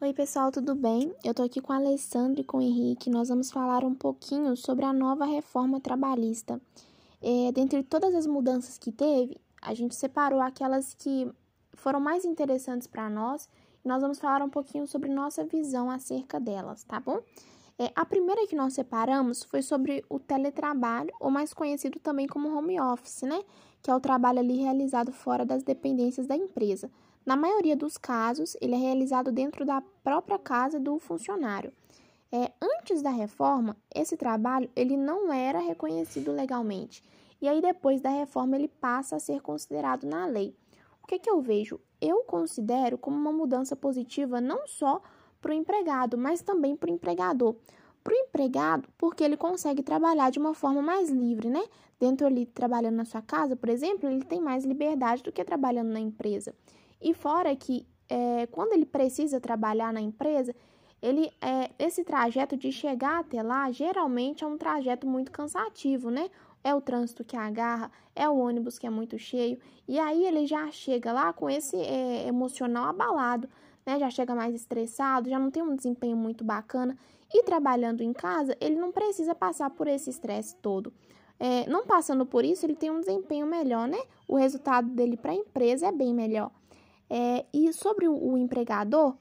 Oi, pessoal, tudo bem? Eu tô aqui com a Alessandra e com o Henrique. Nós vamos falar um pouquinho sobre a nova reforma trabalhista. É, dentre todas as mudanças que teve, a gente separou aquelas que foram mais interessantes para nós e nós vamos falar um pouquinho sobre nossa visão acerca delas, tá bom? É, a primeira que nós separamos foi sobre o teletrabalho, ou mais conhecido também como home office, né? Que é o trabalho ali realizado fora das dependências da empresa. Na maioria dos casos, ele é realizado dentro da própria casa do funcionário. É, antes da reforma, esse trabalho ele não era reconhecido legalmente. E aí, depois da reforma, ele passa a ser considerado na lei. O que, que eu vejo? Eu considero como uma mudança positiva não só para o empregado, mas também para o empregador. Para o empregado, porque ele consegue trabalhar de uma forma mais livre, né? Dentro ali, trabalhando na sua casa, por exemplo, ele tem mais liberdade do que trabalhando na empresa. E fora que é, quando ele precisa trabalhar na empresa, ele é, esse trajeto de chegar até lá geralmente é um trajeto muito cansativo, né? É o trânsito que agarra, é o ônibus que é muito cheio, e aí ele já chega lá com esse é, emocional abalado, né? Já chega mais estressado, já não tem um desempenho muito bacana. E trabalhando em casa, ele não precisa passar por esse estresse todo. É, não passando por isso, ele tem um desempenho melhor, né? O resultado dele para a empresa é bem melhor. É, e sobre o, empregador,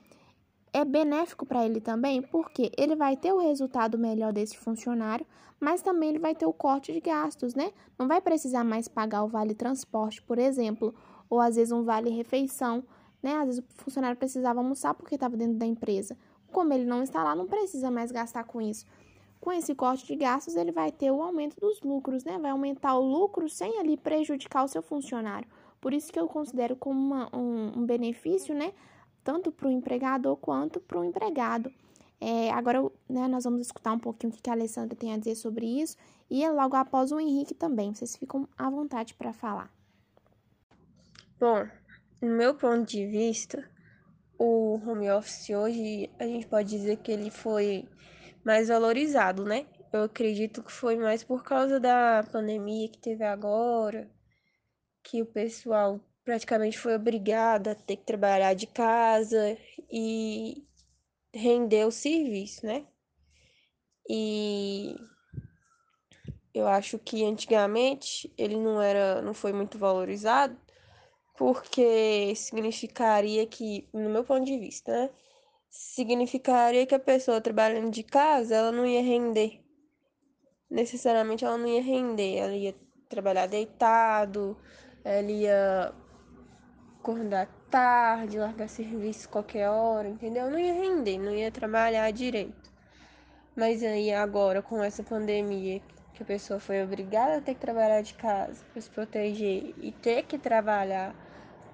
é benéfico para ele também, porque ele vai ter o resultado melhor desse funcionário, mas também ele vai ter o corte de gastos, né? Não vai precisar mais pagar o vale transporte, por exemplo, ou às vezes um vale refeição, né? Às vezes o funcionário precisava almoçar porque estava dentro da empresa. Como ele não está lá, não precisa mais gastar com isso. Com esse corte de gastos, ele vai ter o aumento dos lucros, né? Vai aumentar o lucro sem ali prejudicar o seu funcionário. Por isso que eu considero como uma, um, um benefício, né? Tanto para o empregador quanto para o empregado. É, agora, né, nós vamos escutar um pouquinho o que a Alessandra tem a dizer sobre isso e logo após o Henrique também. Vocês ficam à vontade para falar. Bom, no meu ponto de vista, o home office hoje a gente pode dizer que ele foi mais valorizado, né? Eu acredito que foi mais por causa da pandemia que teve agora, que o pessoal praticamente foi obrigado a ter que trabalhar de casa e render o serviço, né? E eu acho que antigamente ele não era, não foi muito valorizado, porque significaria que, no meu ponto de vista, né? Significaria que a pessoa trabalhando de casa, ela não ia render. Necessariamente ela não ia render, ela ia trabalhar deitado, ele ia acordar tarde, largar serviço qualquer hora, entendeu? Não ia render, não ia trabalhar direito. Mas aí agora, com essa pandemia, que a pessoa foi obrigada a ter que trabalhar de casa para se proteger e ter que trabalhar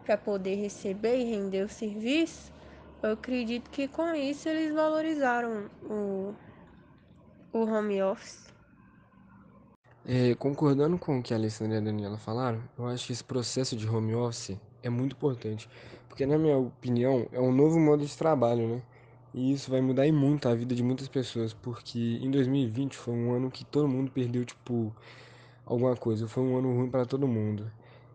para poder receber e render o serviço, eu acredito que com isso eles valorizaram o, o home office. É, concordando com o que a Alessandra e a Daniela falaram, eu acho que esse processo de home office é muito importante, porque na minha opinião é um novo modo de trabalho, né? E isso vai mudar muito a vida de muitas pessoas, porque em 2020 foi um ano que todo mundo perdeu tipo alguma coisa, foi um ano ruim para todo mundo.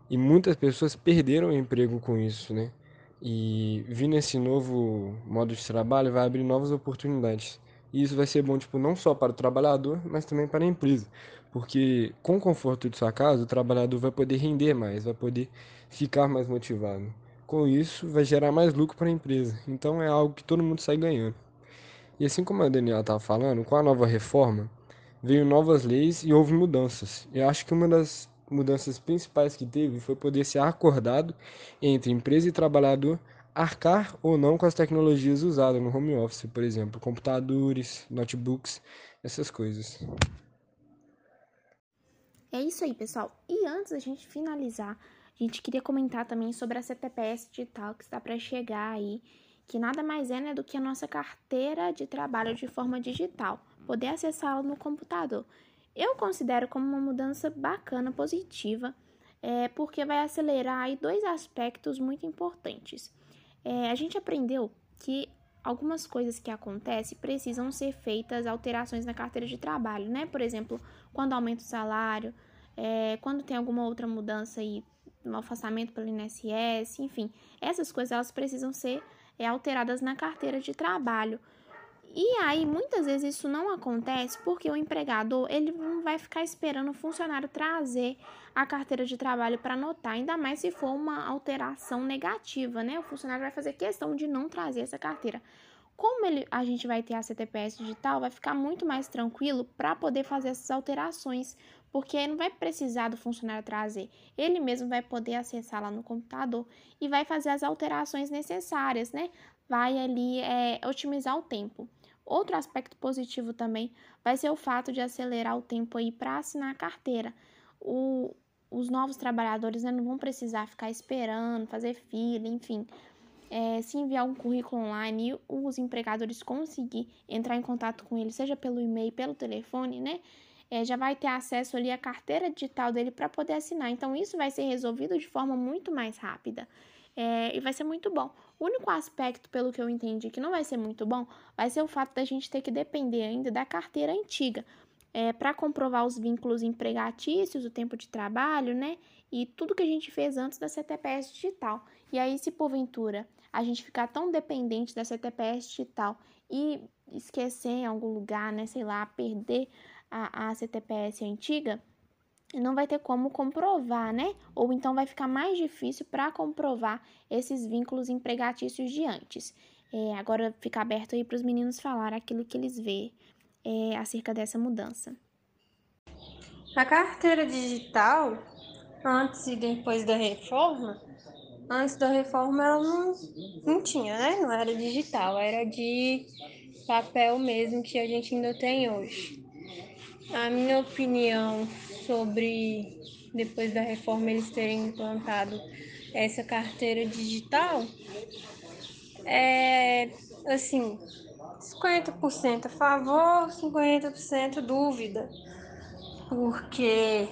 E muitas pessoas perderam o emprego com isso, né? E vindo esse novo modo de trabalho vai abrir novas oportunidades. E isso vai ser bom, tipo, não só para o trabalhador, mas também para a empresa. Porque com o conforto de sua casa, o trabalhador vai poder render mais, vai poder ficar mais motivado. Com isso, vai gerar mais lucro para a empresa. Então é algo que todo mundo sai ganhando. E assim como a Daniela estava falando, com a nova reforma, veio novas leis e houve mudanças. Eu acho que uma das mudanças principais que teve foi poder ser acordado entre empresa e trabalhador arcar ou não com as tecnologias usadas no home office, por exemplo, computadores, notebooks, essas coisas. É isso aí, pessoal. E antes da gente finalizar, a gente queria comentar também sobre a CTPS digital que está para chegar aí, que nada mais é né, do que a nossa carteira de trabalho de forma digital, poder acessá-la no computador. Eu considero como uma mudança bacana, positiva, é, porque vai acelerar aí dois aspectos muito importantes. É, a gente aprendeu que algumas coisas que acontecem precisam ser feitas alterações na carteira de trabalho, né? Por exemplo, quando aumenta o salário, é, quando tem alguma outra mudança aí no afastamento pelo INSS, enfim, essas coisas elas precisam ser é, alteradas na carteira de trabalho. E aí, muitas vezes isso não acontece porque o empregador ele não vai ficar esperando o funcionário trazer a carteira de trabalho para anotar, ainda mais se for uma alteração negativa, né? O funcionário vai fazer questão de não trazer essa carteira. Como ele, a gente vai ter a CTPS digital, vai ficar muito mais tranquilo para poder fazer essas alterações, porque não vai precisar do funcionário trazer. Ele mesmo vai poder acessar lá no computador e vai fazer as alterações necessárias, né? Vai ali é, otimizar o tempo. Outro aspecto positivo também vai ser o fato de acelerar o tempo aí para assinar a carteira. O, os novos trabalhadores né, não vão precisar ficar esperando, fazer fila, enfim é, se enviar um currículo online e os empregadores conseguir entrar em contato com ele, seja pelo e-mail, pelo telefone, né? É, já vai ter acesso ali à carteira digital dele para poder assinar. Então, isso vai ser resolvido de forma muito mais rápida. É, e vai ser muito bom. O único aspecto, pelo que eu entendi, que não vai ser muito bom, vai ser o fato da gente ter que depender ainda da carteira antiga é, para comprovar os vínculos empregatícios, o tempo de trabalho, né? E tudo que a gente fez antes da CTPS digital. E aí, se porventura a gente ficar tão dependente da CTPS digital e esquecer em algum lugar, né, sei lá, perder a, a CTPS antiga, não vai ter como comprovar, né? Ou então vai ficar mais difícil para comprovar esses vínculos empregatícios de antes. É, agora fica aberto aí para os meninos falar aquilo que eles vê é, acerca dessa mudança. A carteira digital, antes e depois da reforma, antes da reforma ela não, não tinha, né? Não era digital, era de papel mesmo que a gente ainda tem hoje. A minha opinião sobre depois da reforma eles terem implantado essa carteira digital é assim, 50% a favor, 50% dúvida. Porque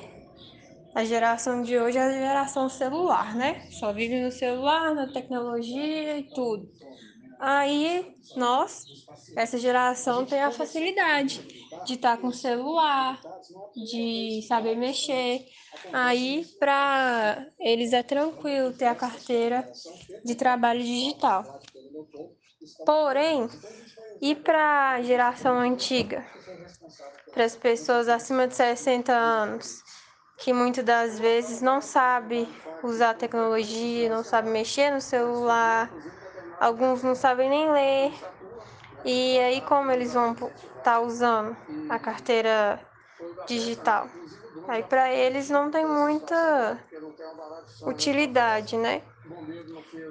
a geração de hoje é a geração celular, né? Só vive no celular, na tecnologia e tudo. Aí nós, essa geração, tem a facilidade de estar tá com celular, de saber mexer. Aí para eles é tranquilo ter a carteira de trabalho digital. Porém, e para a geração antiga? Para as pessoas acima de 60 anos? que muitas das vezes não sabe usar tecnologia, não sabe mexer no celular, alguns não sabem nem ler. E aí como eles vão estar tá usando a carteira digital? Aí para eles não tem muita utilidade, né?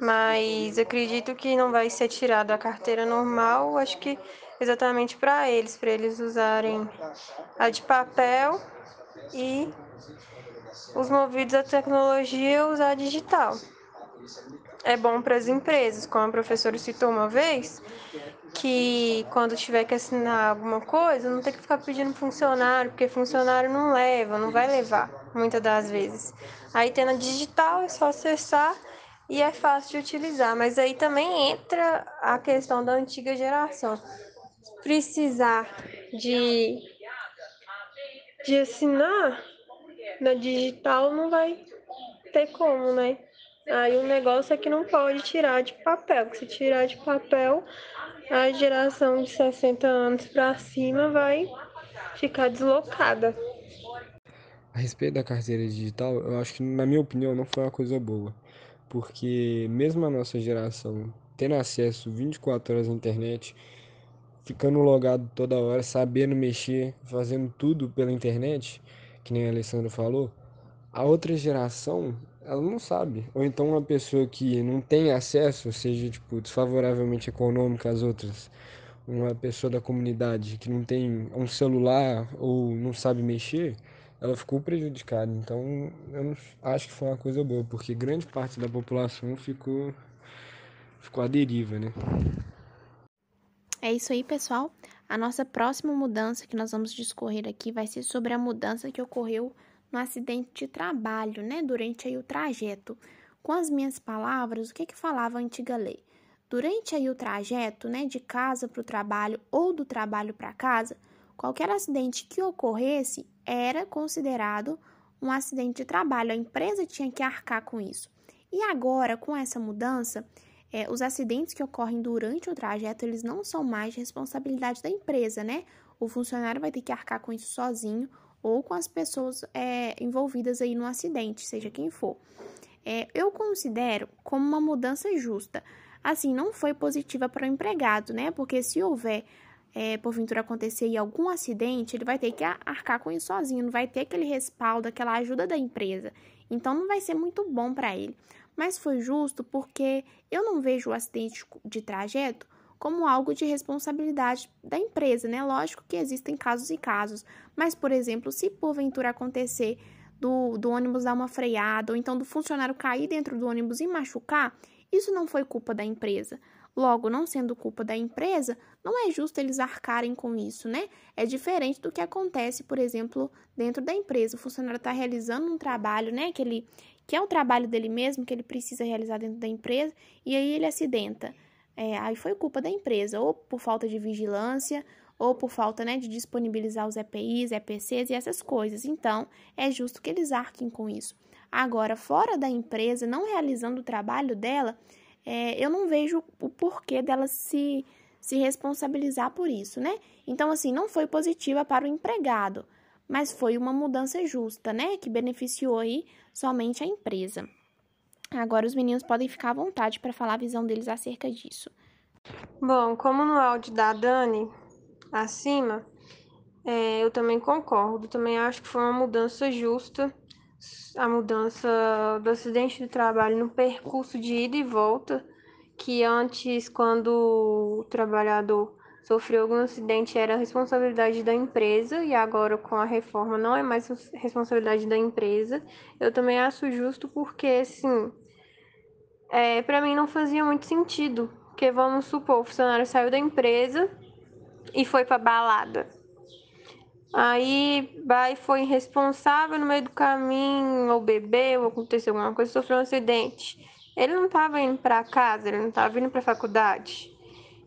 Mas acredito que não vai ser tirado a carteira normal, acho que exatamente para eles, para eles usarem a de papel e os movidos à tecnologia usar digital. É bom para as empresas, como a professora citou uma vez, que quando tiver que assinar alguma coisa, não tem que ficar pedindo funcionário, porque funcionário não leva, não vai levar, muitas das vezes. Aí tendo a digital, é só acessar e é fácil de utilizar. Mas aí também entra a questão da antiga geração. Precisar de, de assinar na digital não vai ter como, né? Aí o negócio é que não pode tirar de papel, se tirar de papel, a geração de 60 anos para cima vai ficar deslocada. A respeito da carteira digital, eu acho que, na minha opinião, não foi uma coisa boa. Porque mesmo a nossa geração tendo acesso 24 horas à internet, ficando logado toda hora, sabendo mexer, fazendo tudo pela internet, que nem a Alessandra falou, a outra geração, ela não sabe. Ou então uma pessoa que não tem acesso, seja tipo desfavoravelmente econômica às outras, uma pessoa da comunidade que não tem um celular ou não sabe mexer, ela ficou prejudicada. Então, eu não, acho que foi uma coisa boa, porque grande parte da população ficou ficou à deriva, né? É isso aí, pessoal. A nossa próxima mudança que nós vamos discorrer aqui vai ser sobre a mudança que ocorreu no acidente de trabalho, né, durante aí o trajeto. Com as minhas palavras, o que que falava a antiga lei? Durante aí o trajeto, né, de casa para o trabalho ou do trabalho para casa, qualquer acidente que ocorresse era considerado um acidente de trabalho. A empresa tinha que arcar com isso. E agora, com essa mudança, é, os acidentes que ocorrem durante o trajeto, eles não são mais de responsabilidade da empresa, né? O funcionário vai ter que arcar com isso sozinho ou com as pessoas é, envolvidas aí no acidente, seja quem for. É, eu considero como uma mudança justa. Assim, não foi positiva para o empregado, né? Porque se houver, é, porventura acontecer algum acidente, ele vai ter que arcar com isso sozinho, não vai ter aquele respaldo, aquela ajuda da empresa. Então, não vai ser muito bom para ele mas foi justo porque eu não vejo o acidente de trajeto como algo de responsabilidade da empresa, né? Lógico que existem casos e casos, mas, por exemplo, se porventura acontecer do, do ônibus dar uma freada, ou então do funcionário cair dentro do ônibus e machucar, isso não foi culpa da empresa. Logo, não sendo culpa da empresa, não é justo eles arcarem com isso, né? É diferente do que acontece, por exemplo, dentro da empresa. O funcionário está realizando um trabalho, né? Que ele que é o trabalho dele mesmo, que ele precisa realizar dentro da empresa, e aí ele acidenta. É, aí foi culpa da empresa, ou por falta de vigilância, ou por falta né, de disponibilizar os EPIs, EPCs e essas coisas. Então, é justo que eles arquem com isso. Agora, fora da empresa, não realizando o trabalho dela, é, eu não vejo o porquê dela se, se responsabilizar por isso, né? Então, assim, não foi positiva para o empregado mas foi uma mudança justa, né, que beneficiou aí somente a empresa. Agora os meninos podem ficar à vontade para falar a visão deles acerca disso. Bom, como no áudio da Dani acima, é, eu também concordo. Também acho que foi uma mudança justa, a mudança do acidente de trabalho no percurso de ida e volta, que antes, quando o trabalhador sofreu algum acidente era responsabilidade da empresa e agora com a reforma não é mais responsabilidade da empresa. Eu também acho justo porque, assim, é, para mim não fazia muito sentido. Porque vamos supor, o funcionário saiu da empresa e foi para balada. Aí vai foi irresponsável no meio do caminho, ou bebeu, ou aconteceu alguma coisa, sofreu um acidente. Ele não estava indo para casa, ele não estava indo para faculdade.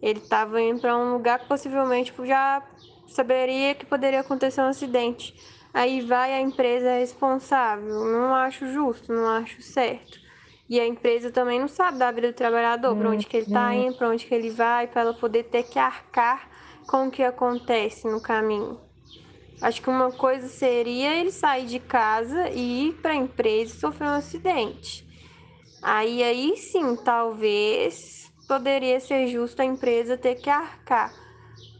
Ele estava indo para um lugar que possivelmente já saberia que poderia acontecer um acidente. Aí vai a empresa responsável. Não acho justo, não acho certo. E a empresa também não sabe da vida do trabalhador, para onde que ele está indo, para onde que ele vai, para ela poder ter que arcar com o que acontece no caminho. Acho que uma coisa seria ele sair de casa e ir para a empresa e sofrer um acidente. Aí aí sim, talvez poderia ser justo a empresa ter que arcar.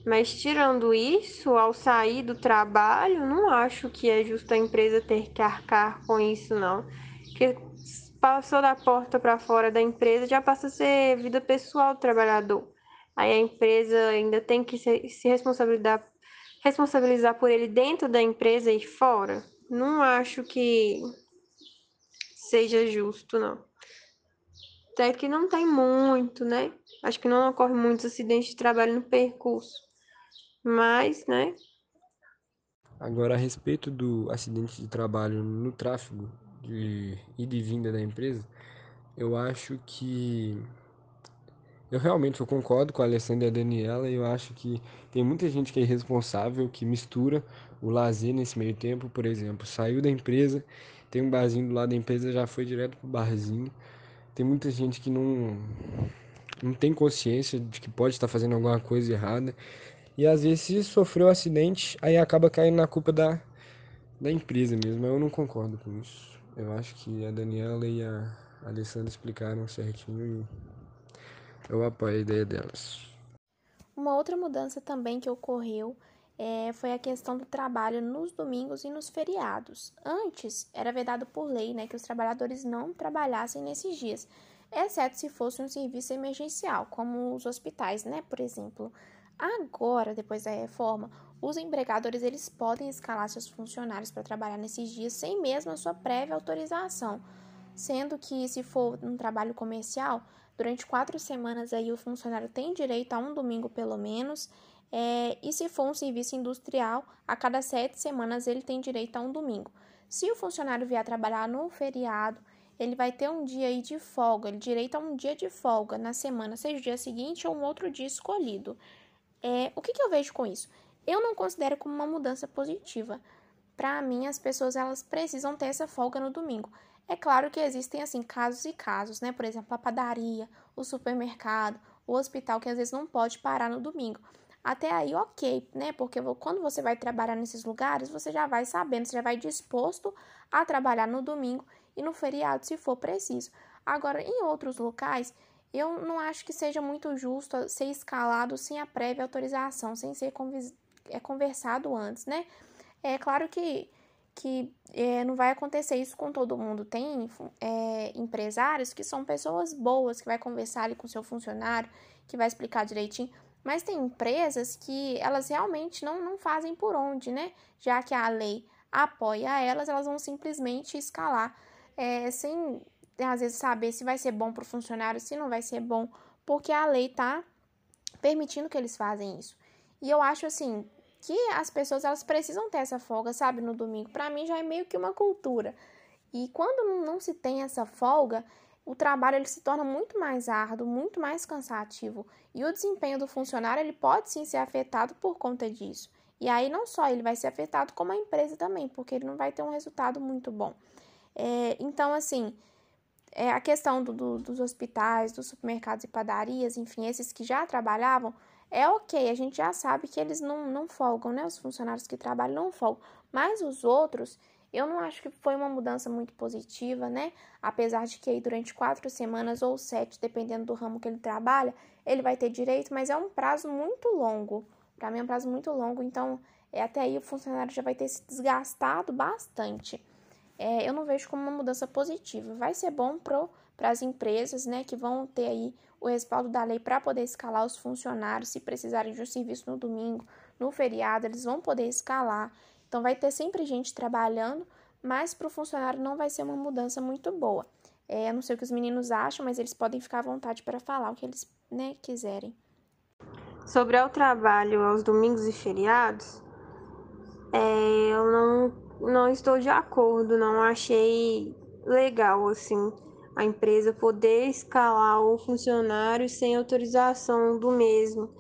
Mas tirando isso, ao sair do trabalho, não acho que é justo a empresa ter que arcar com isso, não. Porque passou da porta para fora da empresa, já passa a ser vida pessoal do trabalhador. Aí a empresa ainda tem que se, responsabilizar, responsabilizar por ele dentro da empresa e fora. Não acho que seja justo, não. Até que não tem muito, né? Acho que não ocorre muitos acidentes de trabalho no percurso. Mas, né? Agora, a respeito do acidente de trabalho no tráfego de ida e vinda da empresa, eu acho que. Eu realmente eu concordo com a Alessandra e a Daniela, e eu acho que tem muita gente que é irresponsável, que mistura o lazer nesse meio tempo, por exemplo, saiu da empresa, tem um barzinho do lado da empresa, já foi direto pro barzinho, tem muita gente que não, não tem consciência de que pode estar fazendo alguma coisa errada. E às vezes, se sofreu um acidente, aí acaba caindo na culpa da, da empresa mesmo. Eu não concordo com isso. Eu acho que a Daniela e a Alessandra explicaram certinho e eu apoio a ideia delas. Uma outra mudança também que ocorreu é, foi a questão do trabalho nos domingos e nos feriados. Antes, era vedado por lei né, que os trabalhadores não trabalhassem nesses dias, exceto se fosse um serviço emergencial, como os hospitais, né, por exemplo. Agora, depois da reforma, os empregadores eles podem escalar seus funcionários para trabalhar nesses dias sem mesmo a sua prévia autorização, sendo que se for um trabalho comercial, durante quatro semanas aí o funcionário tem direito a um domingo pelo menos é, e se for um serviço industrial, a cada sete semanas ele tem direito a um domingo. Se o funcionário vier trabalhar no feriado, ele vai ter um dia aí de folga, ele direito a um dia de folga na semana, seja o dia seguinte ou um outro dia escolhido. É, o que, que eu vejo com isso? Eu não considero como uma mudança positiva. Para mim, as pessoas elas precisam ter essa folga no domingo. É claro que existem assim casos e casos, né? Por exemplo, a padaria, o supermercado, o hospital que às vezes não pode parar no domingo. Até aí, ok, né? Porque quando você vai trabalhar nesses lugares, você já vai sabendo, você já vai disposto a trabalhar no domingo e no feriado, se for preciso. Agora, em outros locais, eu não acho que seja muito justo ser escalado sem a prévia autorização, sem ser é, conversado antes, né? É claro que, que é, não vai acontecer isso com todo mundo. Tem é, empresários que são pessoas boas, que vai conversar ali com seu funcionário, que vai explicar direitinho. Mas tem empresas que elas realmente não, não fazem por onde, né? Já que a lei apoia elas, elas vão simplesmente escalar é, sem às vezes saber se vai ser bom para o funcionário, se não vai ser bom, porque a lei tá permitindo que eles fazem isso. E eu acho assim que as pessoas elas precisam ter essa folga, sabe, no domingo. Para mim já é meio que uma cultura. E quando não se tem essa folga, o trabalho ele se torna muito mais árduo, muito mais cansativo. E o desempenho do funcionário ele pode sim ser afetado por conta disso. E aí não só ele vai ser afetado, como a empresa também, porque ele não vai ter um resultado muito bom. É, então, assim, é, a questão do, do, dos hospitais, dos supermercados e padarias, enfim, esses que já trabalhavam, é ok, a gente já sabe que eles não, não folgam, né? Os funcionários que trabalham não folgam. Mas os outros, eu não acho que foi uma mudança muito positiva, né? Apesar de que aí durante quatro semanas ou sete, dependendo do ramo que ele trabalha, ele vai ter direito, mas é um prazo muito longo. Para mim é um prazo muito longo, então é, até aí o funcionário já vai ter se desgastado bastante é, eu não vejo como uma mudança positiva. Vai ser bom para as empresas, né, que vão ter aí o respaldo da lei para poder escalar os funcionários, se precisarem de um serviço no domingo, no feriado, eles vão poder escalar. Então vai ter sempre gente trabalhando, mas para o funcionário não vai ser uma mudança muito boa. É, eu não sei o que os meninos acham, mas eles podem ficar à vontade para falar o que eles né, quiserem. Sobre o trabalho aos domingos e feriados, é, eu não não estou de acordo, não achei legal assim a empresa poder escalar o funcionário sem autorização do mesmo.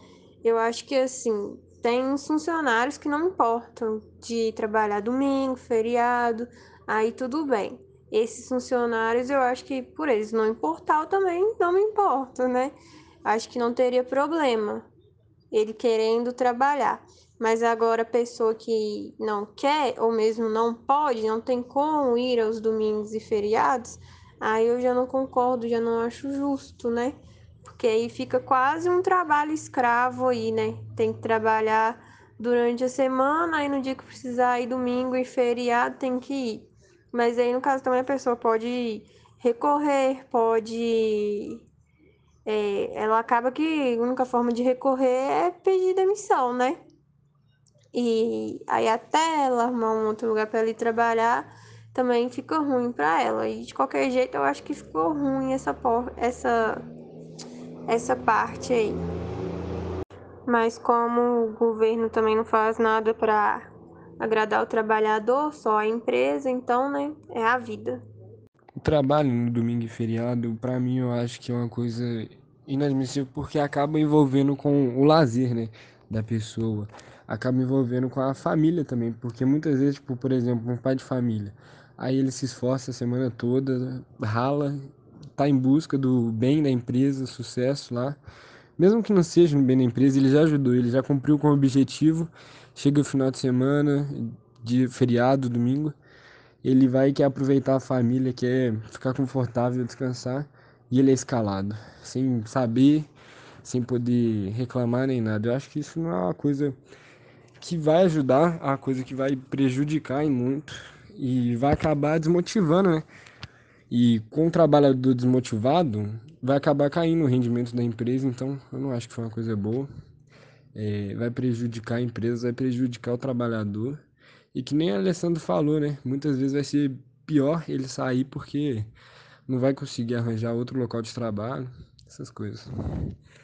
Eu acho que assim, tem uns funcionários que não importam de trabalhar domingo, feriado, aí tudo bem. Esses funcionários, eu acho que por eles não importar, eu também não me importo, né? Acho que não teria problema ele querendo trabalhar. Mas agora a pessoa que não quer ou mesmo não pode, não tem como ir aos domingos e feriados, aí eu já não concordo, já não acho justo, né? Porque aí fica quase um trabalho escravo aí, né? Tem que trabalhar durante a semana, aí no dia que precisar ir domingo e feriado tem que ir. Mas aí no caso também a pessoa pode recorrer, pode é, ela acaba que a única forma de recorrer é pedir demissão, né? E aí até ela arrumar um outro lugar para ir trabalhar, também fica ruim para ela. E de qualquer jeito eu acho que ficou ruim essa por... essa essa parte aí. Mas como o governo também não faz nada para agradar o trabalhador, só a empresa, então, né, é a vida. O trabalho no domingo e feriado, para mim, eu acho que é uma coisa inadmissível porque acaba envolvendo com o lazer, né, da pessoa acaba envolvendo com a família também, porque muitas vezes, tipo, por exemplo, um pai de família, aí ele se esforça a semana toda, rala, tá em busca do bem da empresa, sucesso lá. Mesmo que não seja no bem da empresa, ele já ajudou, ele já cumpriu com o objetivo. Chega o final de semana, de feriado, domingo, ele vai quer aproveitar a família, quer ficar confortável, descansar, e ele é escalado, sem saber, sem poder reclamar nem nada. Eu acho que isso não é uma coisa que vai ajudar, a coisa que vai prejudicar em muito e vai acabar desmotivando, né? E com o trabalhador desmotivado, vai acabar caindo o rendimento da empresa, então eu não acho que foi uma coisa boa. É, vai prejudicar a empresa, vai prejudicar o trabalhador. E que nem a Alessandro falou, né? Muitas vezes vai ser pior ele sair porque não vai conseguir arranjar outro local de trabalho, essas coisas.